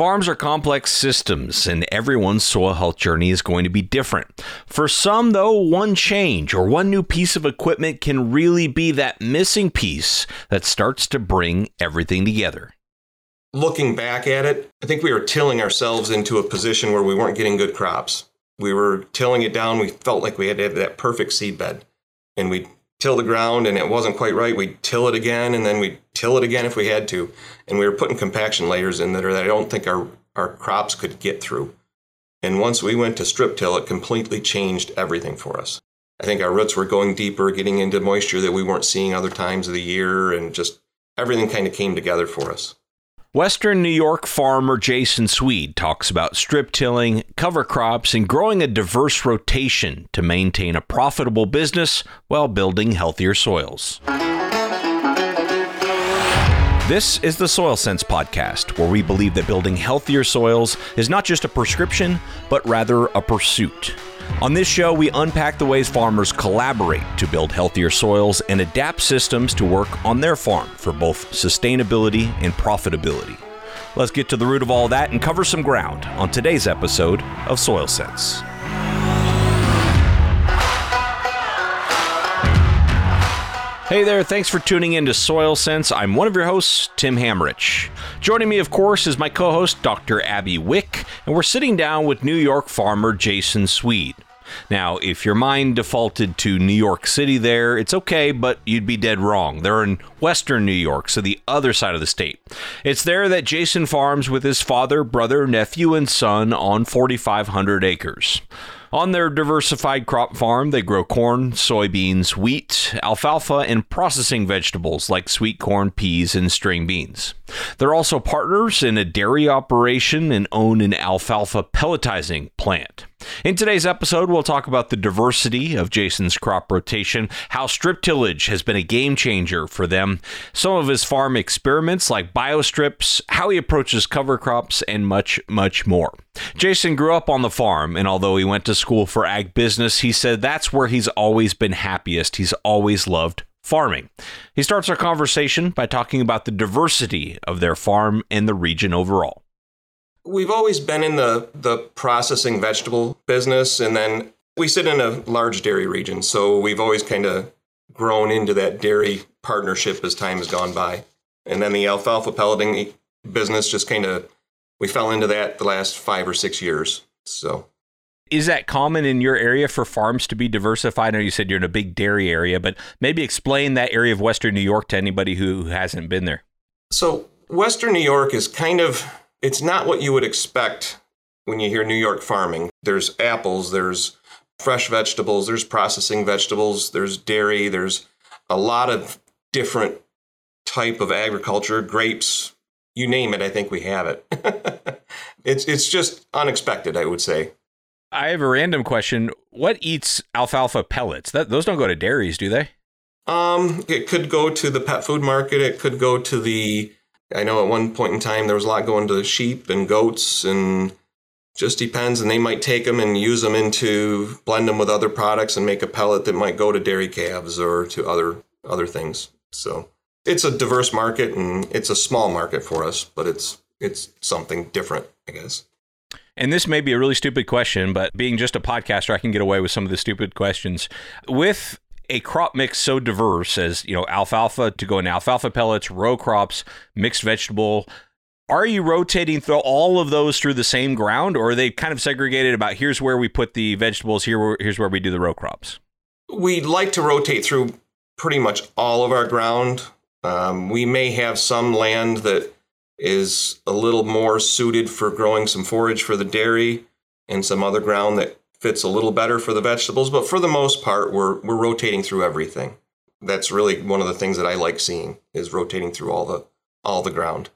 Farms are complex systems, and everyone's soil health journey is going to be different. For some, though, one change or one new piece of equipment can really be that missing piece that starts to bring everything together. Looking back at it, I think we were tilling ourselves into a position where we weren't getting good crops. We were tilling it down. We felt like we had to have that perfect seed bed. And we till the ground and it wasn't quite right, we'd till it again and then we'd till it again if we had to. And we were putting compaction layers in that I don't think our, our crops could get through. And once we went to strip till, it completely changed everything for us. I think our roots were going deeper, getting into moisture that we weren't seeing other times of the year, and just everything kind of came together for us. Western New York farmer Jason Swede talks about strip tilling, cover crops, and growing a diverse rotation to maintain a profitable business while building healthier soils. This is the Soil Sense podcast, where we believe that building healthier soils is not just a prescription, but rather a pursuit. On this show, we unpack the ways farmers collaborate to build healthier soils and adapt systems to work on their farm for both sustainability and profitability. Let's get to the root of all that and cover some ground on today's episode of Soil Sense. Hey there, thanks for tuning in to Soil Sense. I'm one of your hosts, Tim Hammerich. Joining me, of course, is my co host, Dr. Abby Wick, and we're sitting down with New York farmer Jason Swede. Now, if your mind defaulted to New York City there, it's okay, but you'd be dead wrong. They're in western New York, so the other side of the state. It's there that Jason farms with his father, brother, nephew, and son on 4,500 acres. On their diversified crop farm, they grow corn, soybeans, wheat, alfalfa, and processing vegetables like sweet corn, peas, and string beans. They're also partners in a dairy operation and own an alfalfa pelletizing plant. In today's episode, we'll talk about the diversity of Jason's crop rotation, how strip tillage has been a game changer for them, some of his farm experiments like biostrips, how he approaches cover crops, and much, much more. Jason grew up on the farm, and although he went to school for ag business, he said that's where he's always been happiest. He's always loved farming. He starts our conversation by talking about the diversity of their farm and the region overall. We've always been in the, the processing vegetable business, and then we sit in a large dairy region, so we've always kind of grown into that dairy partnership as time has gone by. And then the alfalfa pelleting business just kind of, we fell into that the last five or six years. So is that common in your area for farms to be diversified? I know you said you're in a big dairy area, but maybe explain that area of Western New York to anybody who hasn't been there. So, Western New York is kind of, it's not what you would expect when you hear New York farming. There's apples, there's fresh vegetables, there's processing vegetables, there's dairy, there's a lot of different type of agriculture, grapes, you name it, I think we have it. it's it's just unexpected, I would say. I have a random question. What eats alfalfa pellets? That those don't go to dairies, do they? Um, it could go to the pet food market. It could go to the. I know at one point in time there was a lot going to sheep and goats, and just depends. And they might take them and use them into blend them with other products and make a pellet that might go to dairy calves or to other other things. So it's a diverse market and it's a small market for us, but it's it's something different, I guess. And this may be a really stupid question, but being just a podcaster, I can get away with some of the stupid questions. With a crop mix so diverse as, you know, alfalfa to go in alfalfa pellets, row crops, mixed vegetable, are you rotating through all of those through the same ground or are they kind of segregated about here's where we put the vegetables, here here's where we do the row crops? We like to rotate through pretty much all of our ground. Um, we may have some land that is a little more suited for growing some forage for the dairy and some other ground that fits a little better for the vegetables. But for the most part, we're, we're rotating through everything. That's really one of the things that I like seeing is rotating through all the all the ground.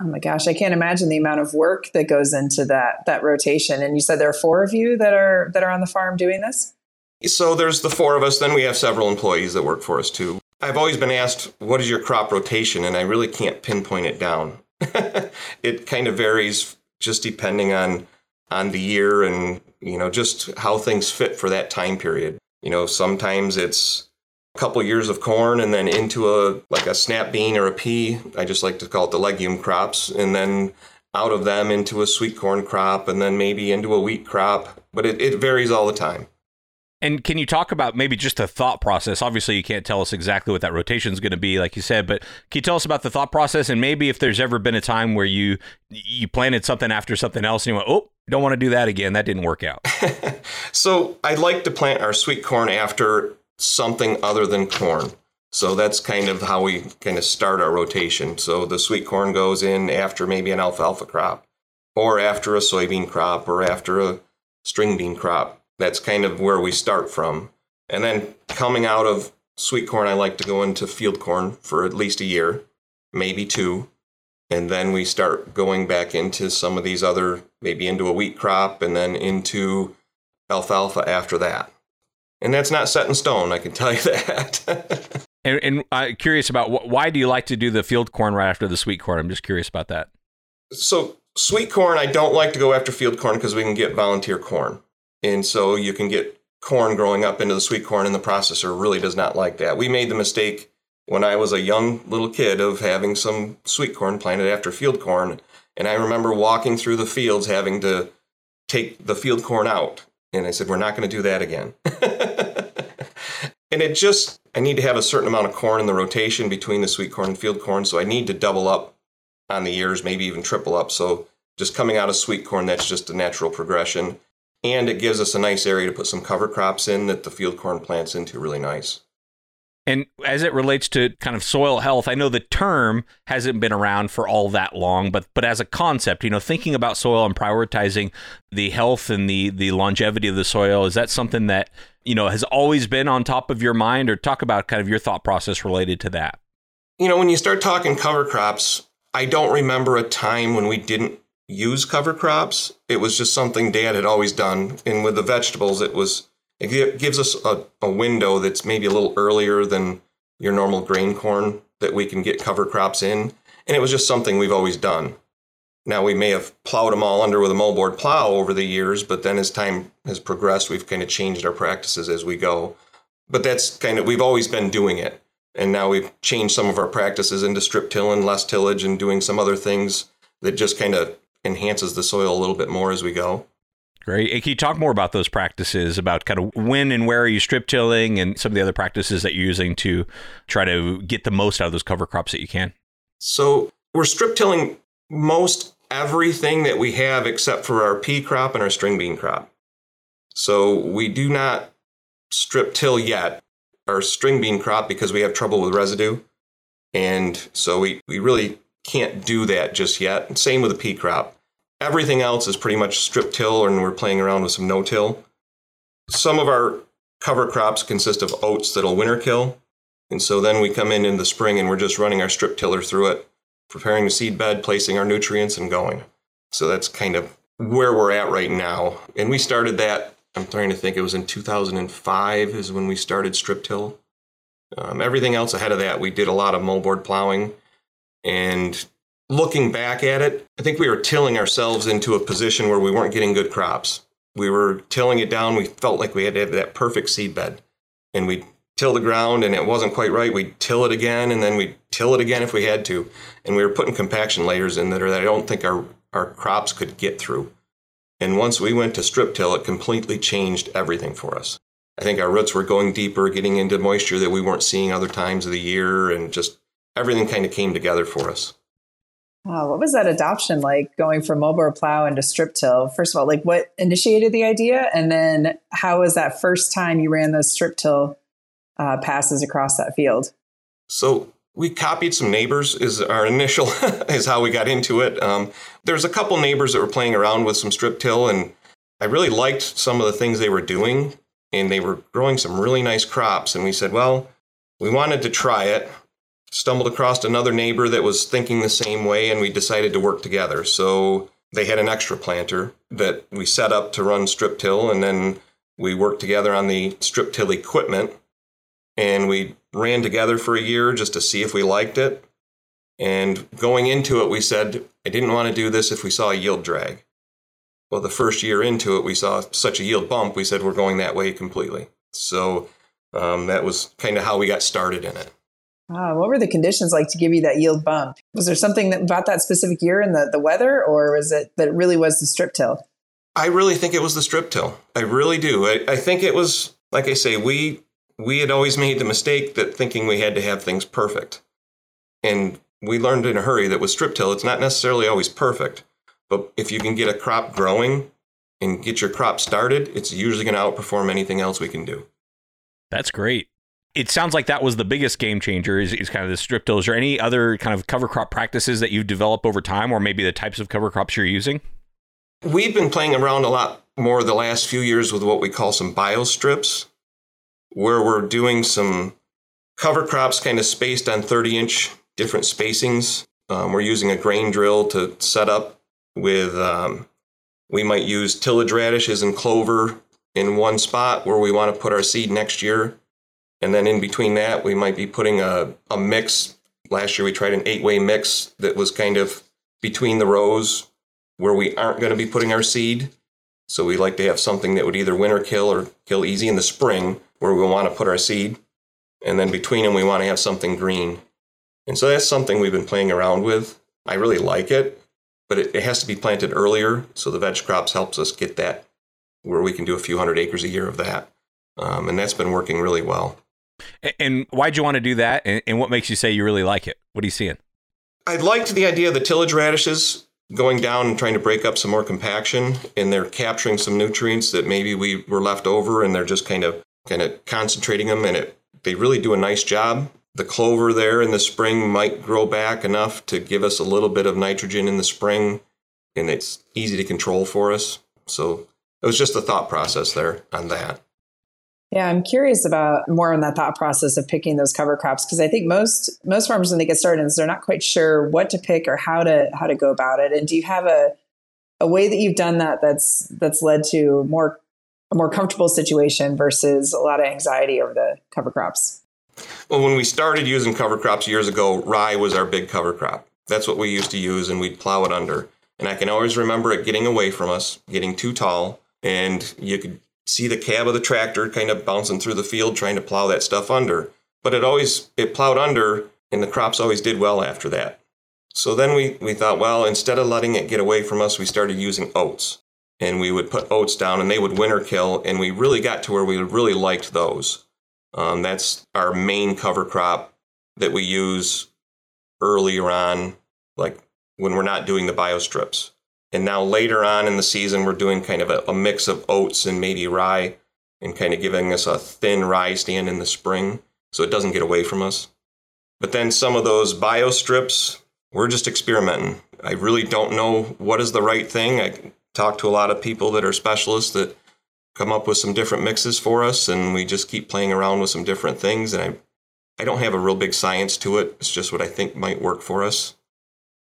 Oh my gosh, I can't imagine the amount of work that goes into that that rotation. And you said there are four of you that are that are on the farm doing this? So there's the four of us, then we have several employees that work for us too. I've always been asked, what is your crop rotation? And I really can't pinpoint it down. it kind of varies just depending on on the year and you know just how things fit for that time period. You know, sometimes it's a couple years of corn and then into a like a snap bean or a pea. I just like to call it the legume crops, and then out of them into a sweet corn crop and then maybe into a wheat crop, but it, it varies all the time. And can you talk about maybe just the thought process? Obviously, you can't tell us exactly what that rotation is going to be, like you said, but can you tell us about the thought process and maybe if there's ever been a time where you you planted something after something else and you went, oh, don't want to do that again. That didn't work out. so I like to plant our sweet corn after something other than corn. So that's kind of how we kind of start our rotation. So the sweet corn goes in after maybe an alfalfa crop, or after a soybean crop, or after a string bean crop. That's kind of where we start from. And then coming out of sweet corn, I like to go into field corn for at least a year, maybe two. And then we start going back into some of these other, maybe into a wheat crop and then into alfalfa after that. And that's not set in stone, I can tell you that. And, and I'm curious about wh- why do you like to do the field corn right after the sweet corn? I'm just curious about that. So sweet corn, I don't like to go after field corn because we can get volunteer corn, and so you can get corn growing up into the sweet corn, and the processor really does not like that. We made the mistake when I was a young little kid of having some sweet corn planted after field corn, and I remember walking through the fields having to take the field corn out, and I said, "We're not going to do that again." and it just I need to have a certain amount of corn in the rotation between the sweet corn and field corn, so I need to double up on the years, maybe even triple up. So just coming out of sweet corn, that's just a natural progression. And it gives us a nice area to put some cover crops in that the field corn plants into really nice. And as it relates to kind of soil health, I know the term hasn't been around for all that long, but but as a concept, you know, thinking about soil and prioritizing the health and the the longevity of the soil, is that something that, you know, has always been on top of your mind or talk about kind of your thought process related to that? You know, when you start talking cover crops, I don't remember a time when we didn't use cover crops. It was just something dad had always done. And with the vegetables, it was it gives us a, a window that's maybe a little earlier than your normal grain corn that we can get cover crops in. And it was just something we've always done. Now, we may have plowed them all under with a moldboard plow over the years, but then as time has progressed, we've kind of changed our practices as we go. But that's kind of, we've always been doing it. And now we've changed some of our practices into strip tilling, less tillage, and doing some other things that just kind of enhances the soil a little bit more as we go. Great. Can you talk more about those practices, about kind of when and where are you strip tilling and some of the other practices that you're using to try to get the most out of those cover crops that you can? So we're strip tilling most everything that we have except for our pea crop and our string bean crop. So we do not strip till yet our string bean crop because we have trouble with residue. And so we, we really can't do that just yet. Same with the pea crop. Everything else is pretty much strip till, and we're playing around with some no till. Some of our cover crops consist of oats that'll winter kill. And so then we come in in the spring and we're just running our strip tiller through it, preparing the seed bed, placing our nutrients, and going. So that's kind of where we're at right now. And we started that, I'm trying to think, it was in 2005 is when we started strip till. Um, everything else ahead of that, we did a lot of moldboard plowing and looking back at it, I think we were tilling ourselves into a position where we weren't getting good crops. We were tilling it down. We felt like we had to have that perfect seed bed. And we'd till the ground and it wasn't quite right. We'd till it again and then we'd till it again if we had to. And we were putting compaction layers in that, that I don't think our, our crops could get through. And once we went to strip till, it completely changed everything for us. I think our roots were going deeper, getting into moisture that we weren't seeing other times of the year, and just everything kind of came together for us. Oh, what was that adoption like going from moldboard plow into strip till? First of all, like what initiated the idea? And then how was that first time you ran those strip till uh, passes across that field? So we copied some neighbors is our initial is how we got into it. Um, there's a couple neighbors that were playing around with some strip till and I really liked some of the things they were doing and they were growing some really nice crops. And we said, well, we wanted to try it stumbled across another neighbor that was thinking the same way, and we decided to work together. So they had an extra planter that we set up to run strip till, and then we worked together on the strip till equipment. And we ran together for a year just to see if we liked it. And going into it, we said, I didn't want to do this if we saw a yield drag. Well, the first year into it, we saw such a yield bump, we said we're going that way completely. So um, that was kind of how we got started in it. Uh, what were the conditions like to give you that yield bump? Was there something that, about that specific year in the, the weather, or was it that it really was the strip till? I really think it was the strip till. I really do. I, I think it was, like I say, we we had always made the mistake that thinking we had to have things perfect. And we learned in a hurry that with strip till, it's not necessarily always perfect. But if you can get a crop growing and get your crop started, it's usually going to outperform anything else we can do. That's great. It sounds like that was the biggest game changer is, is kind of the strip till. Is there any other kind of cover crop practices that you've developed over time or maybe the types of cover crops you're using? We've been playing around a lot more the last few years with what we call some bio strips, where we're doing some cover crops kind of spaced on 30 inch different spacings. Um, we're using a grain drill to set up with, um, we might use tillage radishes and clover in one spot where we want to put our seed next year. And then in between that, we might be putting a, a mix. Last year, we tried an eight way mix that was kind of between the rows where we aren't going to be putting our seed. So we like to have something that would either winter kill or kill easy in the spring where we want to put our seed. And then between them, we want to have something green. And so that's something we've been playing around with. I really like it, but it, it has to be planted earlier. So the veg crops helps us get that where we can do a few hundred acres a year of that. Um, and that's been working really well. And why'd you want to do that? And what makes you say you really like it? What are you seeing? I liked the idea of the tillage radishes going down and trying to break up some more compaction, and they're capturing some nutrients that maybe we were left over, and they're just kind of kind of concentrating them, and it they really do a nice job. The clover there in the spring might grow back enough to give us a little bit of nitrogen in the spring, and it's easy to control for us. So it was just a thought process there on that. Yeah, I'm curious about more on that thought process of picking those cover crops because I think most most farmers when they get started, they're not quite sure what to pick or how to how to go about it. And do you have a a way that you've done that that's that's led to more a more comfortable situation versus a lot of anxiety over the cover crops? Well, when we started using cover crops years ago, rye was our big cover crop. That's what we used to use, and we'd plow it under. And I can always remember it getting away from us, getting too tall, and you could see the cab of the tractor kind of bouncing through the field trying to plow that stuff under. But it always it plowed under and the crops always did well after that. So then we, we thought, well, instead of letting it get away from us, we started using oats. And we would put oats down and they would winter kill. And we really got to where we really liked those. Um, that's our main cover crop that we use earlier on, like when we're not doing the biostrips. And now later on in the season, we're doing kind of a, a mix of oats and maybe rye and kind of giving us a thin rye stand in the spring so it doesn't get away from us. But then some of those bio strips, we're just experimenting. I really don't know what is the right thing. I talk to a lot of people that are specialists that come up with some different mixes for us, and we just keep playing around with some different things. And I, I don't have a real big science to it. It's just what I think might work for us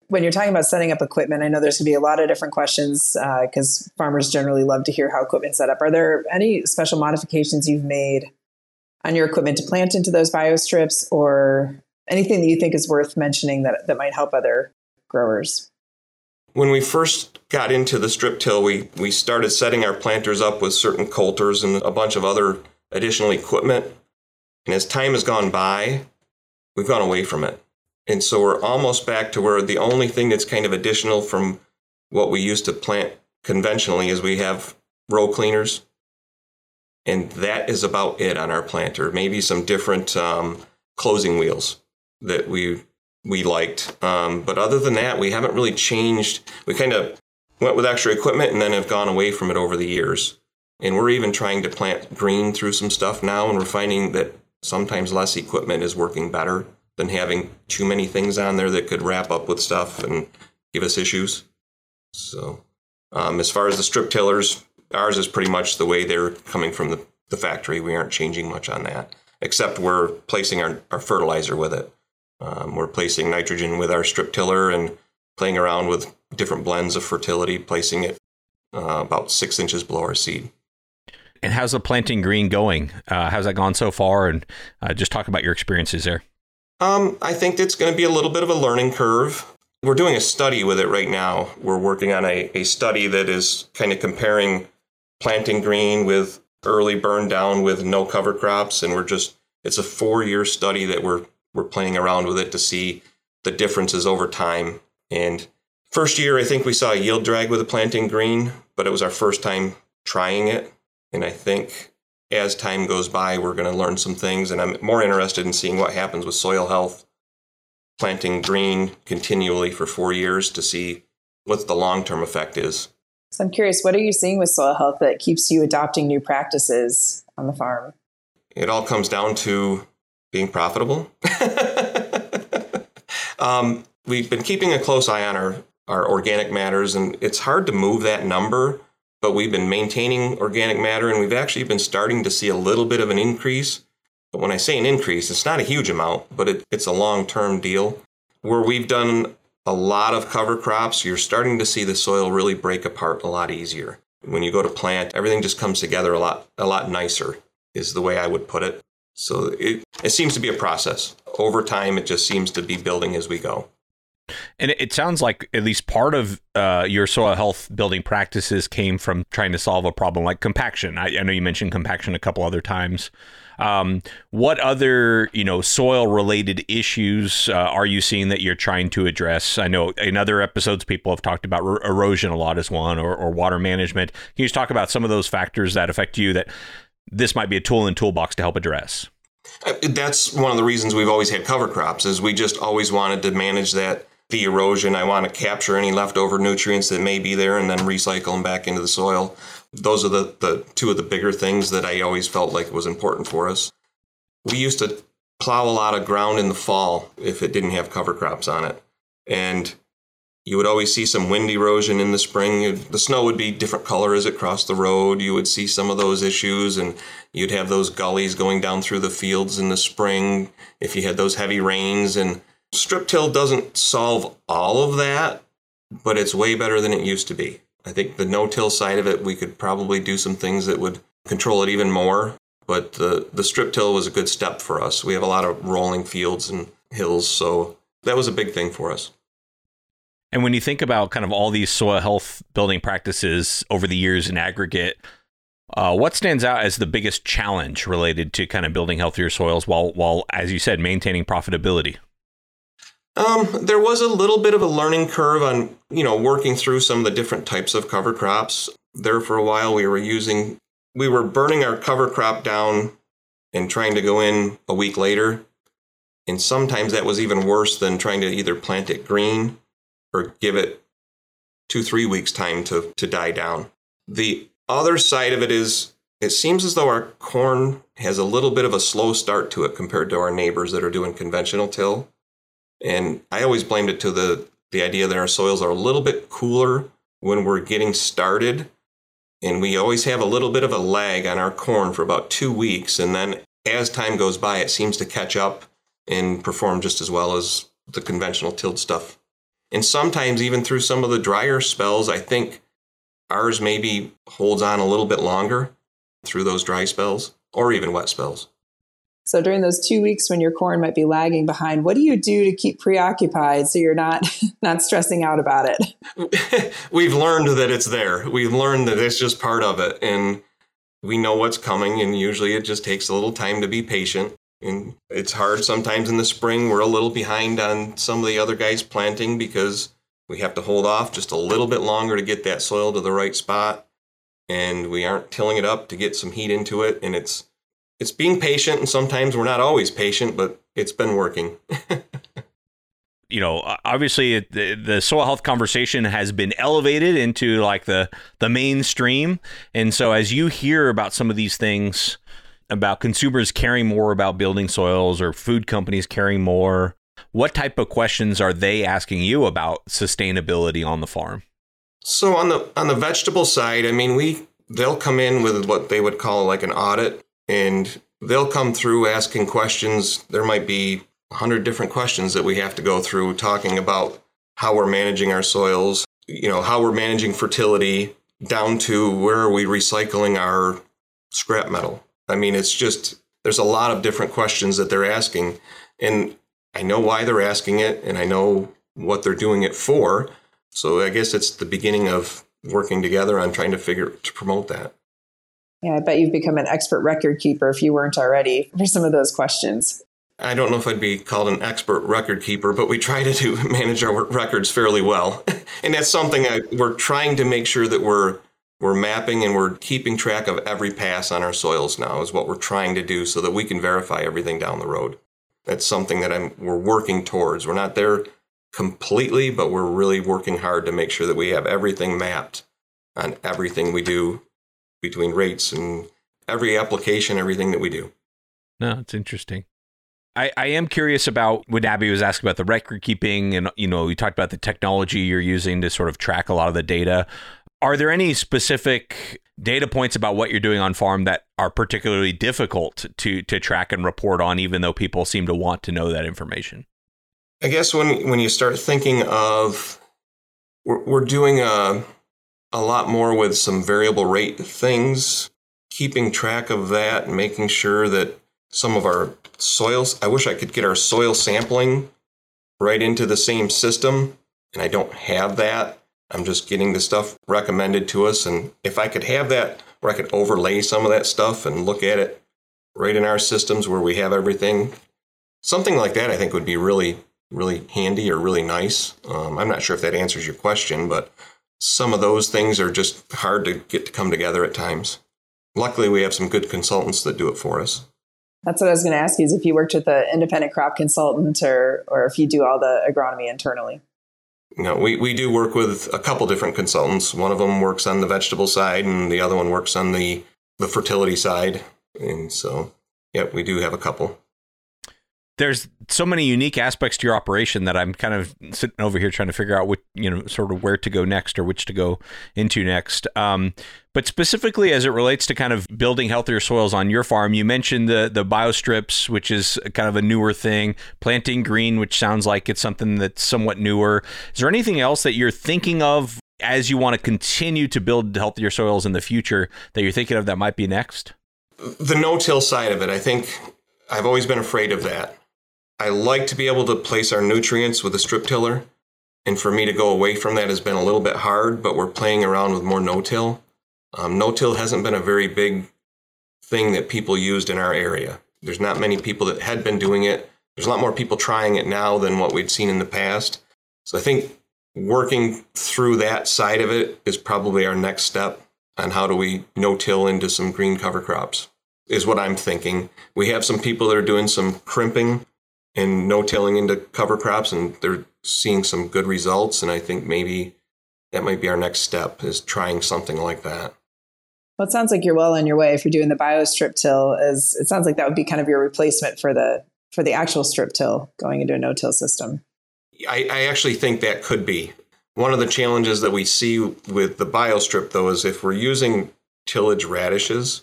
when you're talking about setting up equipment, I know there's going to be a lot of different questions because uh, farmers generally love to hear how equipment's set up. Are there any special modifications you've made on your equipment to plant into those biostrips or anything that you think is worth mentioning that, that might help other growers? When we first got into the strip till, we, we started setting our planters up with certain coulters and a bunch of other additional equipment. And as time has gone by, we've gone away from it and so we're almost back to where the only thing that's kind of additional from what we used to plant conventionally is we have row cleaners. And that is about it on our planter. Maybe some different um, closing wheels that we we liked. Um, but other than that, we haven't really changed. We kind of went with extra equipment and then have gone away from it over the years. And we're even trying to plant green through some stuff now, and we're finding that sometimes less equipment is working better than having too many things on there that could wrap up with stuff and give us issues. So, um, as far as the strip tillers, ours is pretty much the way they're coming from the, the factory. We aren't changing much on that, except we're placing our, our fertilizer with it. Um, we're placing nitrogen with our strip tiller and playing around with different blends of fertility, placing it uh, about six inches below our seed. And how's the planting green going? Uh, how's that gone so far? And uh, just talk about your experiences there. Um, I think it's going to be a little bit of a learning curve. We're doing a study with it right now. We're working on a, a study that is kind of comparing planting green with early burn down with no cover crops. And we're just, it's a four year study that we're we're playing around with it to see the differences over time. And first year, I think we saw a yield drag with the planting green, but it was our first time trying it. And I think as time goes by, we're going to learn some things. And I'm more interested in seeing what happens with soil health, planting green continually for four years to see what the long term effect is. So I'm curious, what are you seeing with soil health that keeps you adopting new practices on the farm? It all comes down to being profitable. um, we've been keeping a close eye on our, our organic matters, and it's hard to move that number, but we've been maintaining organic matter, and we've actually been starting to see a little bit of an increase. But when I say an increase, it's not a huge amount, but it, it's a long term deal. Where we've done a lot of cover crops, you're starting to see the soil really break apart a lot easier. When you go to plant, everything just comes together a lot a lot nicer is the way I would put it. So it, it seems to be a process. Over time, it just seems to be building as we go. And it sounds like at least part of uh, your soil health building practices came from trying to solve a problem like compaction. I, I know you mentioned compaction a couple other times. Um, what other you know soil related issues uh, are you seeing that you're trying to address? I know in other episodes people have talked about r- erosion a lot as one, or, or water management. Can you just talk about some of those factors that affect you that this might be a tool in toolbox to help address? Uh, that's one of the reasons we've always had cover crops is we just always wanted to manage that the erosion. I want to capture any leftover nutrients that may be there and then recycle them back into the soil. Those are the, the two of the bigger things that I always felt like was important for us. We used to plow a lot of ground in the fall if it didn't have cover crops on it. And you would always see some wind erosion in the spring. The snow would be different color as it crossed the road. You would see some of those issues, and you'd have those gullies going down through the fields in the spring if you had those heavy rains. And strip till doesn't solve all of that, but it's way better than it used to be. I think the no till side of it, we could probably do some things that would control it even more. But the, the strip till was a good step for us. We have a lot of rolling fields and hills, so that was a big thing for us. And when you think about kind of all these soil health building practices over the years in aggregate, uh, what stands out as the biggest challenge related to kind of building healthier soils while, while, as you said, maintaining profitability? Um, there was a little bit of a learning curve on, you know, working through some of the different types of cover crops. There for a while, we were using, we were burning our cover crop down and trying to go in a week later. And sometimes that was even worse than trying to either plant it green or give it two, three weeks time to, to die down. The other side of it is it seems as though our corn has a little bit of a slow start to it compared to our neighbors that are doing conventional till. And I always blamed it to the, the idea that our soils are a little bit cooler when we're getting started. And we always have a little bit of a lag on our corn for about two weeks. And then as time goes by, it seems to catch up and perform just as well as the conventional tilled stuff and sometimes, even through some of the drier spells, I think ours maybe holds on a little bit longer through those dry spells or even wet spells. So during those two weeks when your corn might be lagging behind, what do you do to keep preoccupied so you're not not stressing out about it? We've learned that it's there. We've learned that it's just part of it, and we know what's coming. And usually, it just takes a little time to be patient. And it's hard sometimes in the spring. We're a little behind on some of the other guys planting because we have to hold off just a little bit longer to get that soil to the right spot. And we aren't tilling it up to get some heat into it. And it's it's being patient and sometimes we're not always patient, but it's been working. you know, obviously the, the soil health conversation has been elevated into like the the mainstream. And so as you hear about some of these things, about consumers caring more about building soils or food companies caring more. What type of questions are they asking you about sustainability on the farm? So on the on the vegetable side, I mean, we they'll come in with what they would call like an audit and they'll come through asking questions. There might be a hundred different questions that we have to go through talking about how we're managing our soils, you know, how we're managing fertility, down to where are we recycling our scrap metal. I mean, it's just, there's a lot of different questions that they're asking. And I know why they're asking it and I know what they're doing it for. So I guess it's the beginning of working together on trying to figure to promote that. Yeah, I bet you've become an expert record keeper if you weren't already for some of those questions. I don't know if I'd be called an expert record keeper, but we try to do, manage our records fairly well. and that's something I, we're trying to make sure that we're we're mapping and we're keeping track of every pass on our soils now is what we're trying to do so that we can verify everything down the road. That's something that I'm we're working towards. We're not there completely, but we're really working hard to make sure that we have everything mapped on everything we do between rates and every application, everything that we do. No, it's interesting. I, I am curious about when Abby was asking about the record keeping, and you know, we talked about the technology you're using to sort of track a lot of the data. Are there any specific data points about what you're doing on farm that are particularly difficult to to track and report on, even though people seem to want to know that information? I guess when when you start thinking of we're, we're doing a a lot more with some variable rate things, keeping track of that making sure that some of our soils. I wish I could get our soil sampling right into the same system, and I don't have that. I'm just getting the stuff recommended to us. And if I could have that where I could overlay some of that stuff and look at it right in our systems where we have everything, something like that I think would be really, really handy or really nice. Um, I'm not sure if that answers your question, but some of those things are just hard to get to come together at times. Luckily, we have some good consultants that do it for us. That's what I was going to ask you is if you worked with an independent crop consultant or, or if you do all the agronomy internally. No, we, we do work with a couple different consultants. One of them works on the vegetable side and the other one works on the, the fertility side. And so, yeah, we do have a couple there's so many unique aspects to your operation that I'm kind of sitting over here trying to figure out what you know sort of where to go next or which to go into next. Um, but specifically as it relates to kind of building healthier soils on your farm, you mentioned the the biostrips, which is kind of a newer thing. Planting green, which sounds like it's something that's somewhat newer. Is there anything else that you're thinking of as you want to continue to build healthier soils in the future that you're thinking of that might be next? The no-till side of it, I think I've always been afraid of that I like to be able to place our nutrients with a strip tiller. And for me to go away from that has been a little bit hard, but we're playing around with more no till. Um, no till hasn't been a very big thing that people used in our area. There's not many people that had been doing it. There's a lot more people trying it now than what we'd seen in the past. So I think working through that side of it is probably our next step on how do we no till into some green cover crops, is what I'm thinking. We have some people that are doing some crimping and no tilling into cover crops, and they're seeing some good results. And I think maybe that might be our next step is trying something like that. Well, it sounds like you're well on your way if you're doing the bio strip till. As it sounds like that would be kind of your replacement for the for the actual strip till going into a no till system. I, I actually think that could be one of the challenges that we see with the bio strip, though, is if we're using tillage radishes,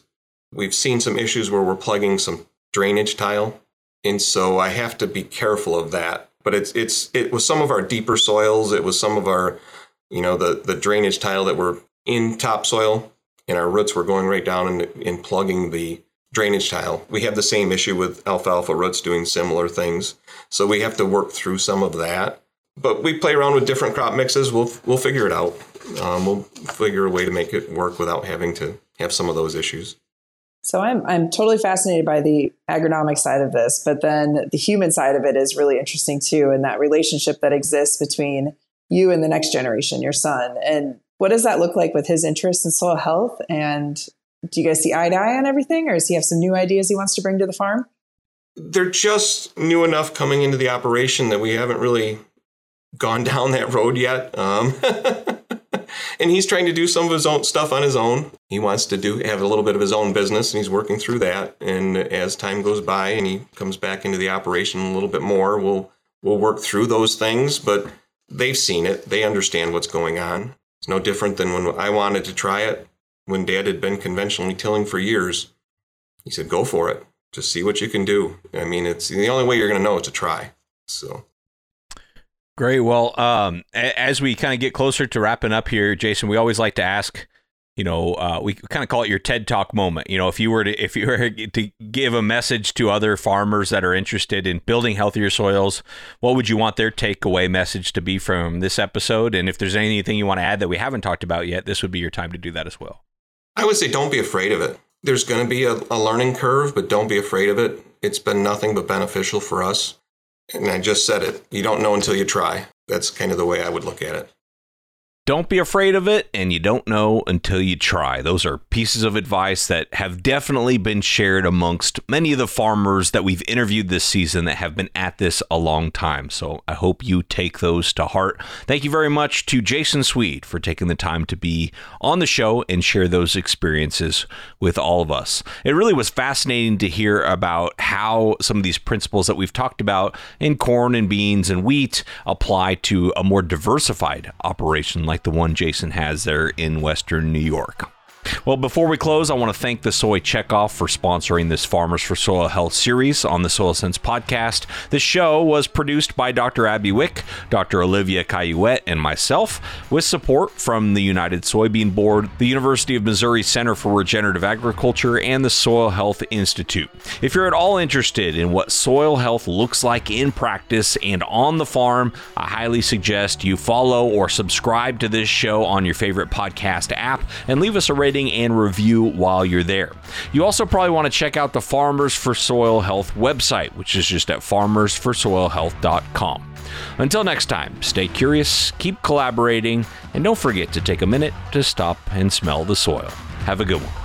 we've seen some issues where we're plugging some drainage tile and so I have to be careful of that. But it's it's it was some of our deeper soils. It was some of our, you know, the the drainage tile that were in topsoil, and our roots were going right down and, and plugging the drainage tile. We have the same issue with alfalfa roots doing similar things. So we have to work through some of that. But we play around with different crop mixes. We'll we'll figure it out. Um, we'll figure a way to make it work without having to have some of those issues. So I'm I'm totally fascinated by the agronomic side of this, but then the human side of it is really interesting too, and that relationship that exists between you and the next generation, your son. And what does that look like with his interest in soil health? And do you guys see eye to eye on everything, or does he have some new ideas he wants to bring to the farm? They're just new enough coming into the operation that we haven't really gone down that road yet. Um, and he's trying to do some of his own stuff on his own. He wants to do have a little bit of his own business, and he's working through that. And as time goes by, and he comes back into the operation a little bit more, we'll we'll work through those things. But they've seen it; they understand what's going on. It's no different than when I wanted to try it. When Dad had been conventionally tilling for years, he said, "Go for it. Just see what you can do." I mean, it's the only way you're going to know is to try. So Great. Well, um, as we kind of get closer to wrapping up here, Jason, we always like to ask, you know, uh, we kind of call it your TED Talk moment. You know, if you were to if you were to give a message to other farmers that are interested in building healthier soils, what would you want their takeaway message to be from this episode? And if there's anything you want to add that we haven't talked about yet, this would be your time to do that as well. I would say don't be afraid of it. There's going to be a, a learning curve, but don't be afraid of it. It's been nothing but beneficial for us. And I just said it. You don't know until you try. That's kind of the way I would look at it. Don't be afraid of it, and you don't know until you try. Those are pieces of advice that have definitely been shared amongst many of the farmers that we've interviewed this season that have been at this a long time. So I hope you take those to heart. Thank you very much to Jason Swede for taking the time to be on the show and share those experiences with all of us. It really was fascinating to hear about how some of these principles that we've talked about in corn and beans and wheat apply to a more diversified operation the one Jason has there in Western New York. Well, before we close, I want to thank the Soy Checkoff for sponsoring this Farmers for Soil Health series on the Soil Sense podcast. The show was produced by Dr. Abby Wick, Dr. Olivia Cayuette, and myself, with support from the United Soybean Board, the University of Missouri Center for Regenerative Agriculture, and the Soil Health Institute. If you're at all interested in what soil health looks like in practice and on the farm, I highly suggest you follow or subscribe to this show on your favorite podcast app and leave us a rating rating and review while you're there. You also probably want to check out the Farmers for Soil Health website, which is just at farmersforsoilhealth.com. Until next time, stay curious, keep collaborating, and don't forget to take a minute to stop and smell the soil. Have a good one.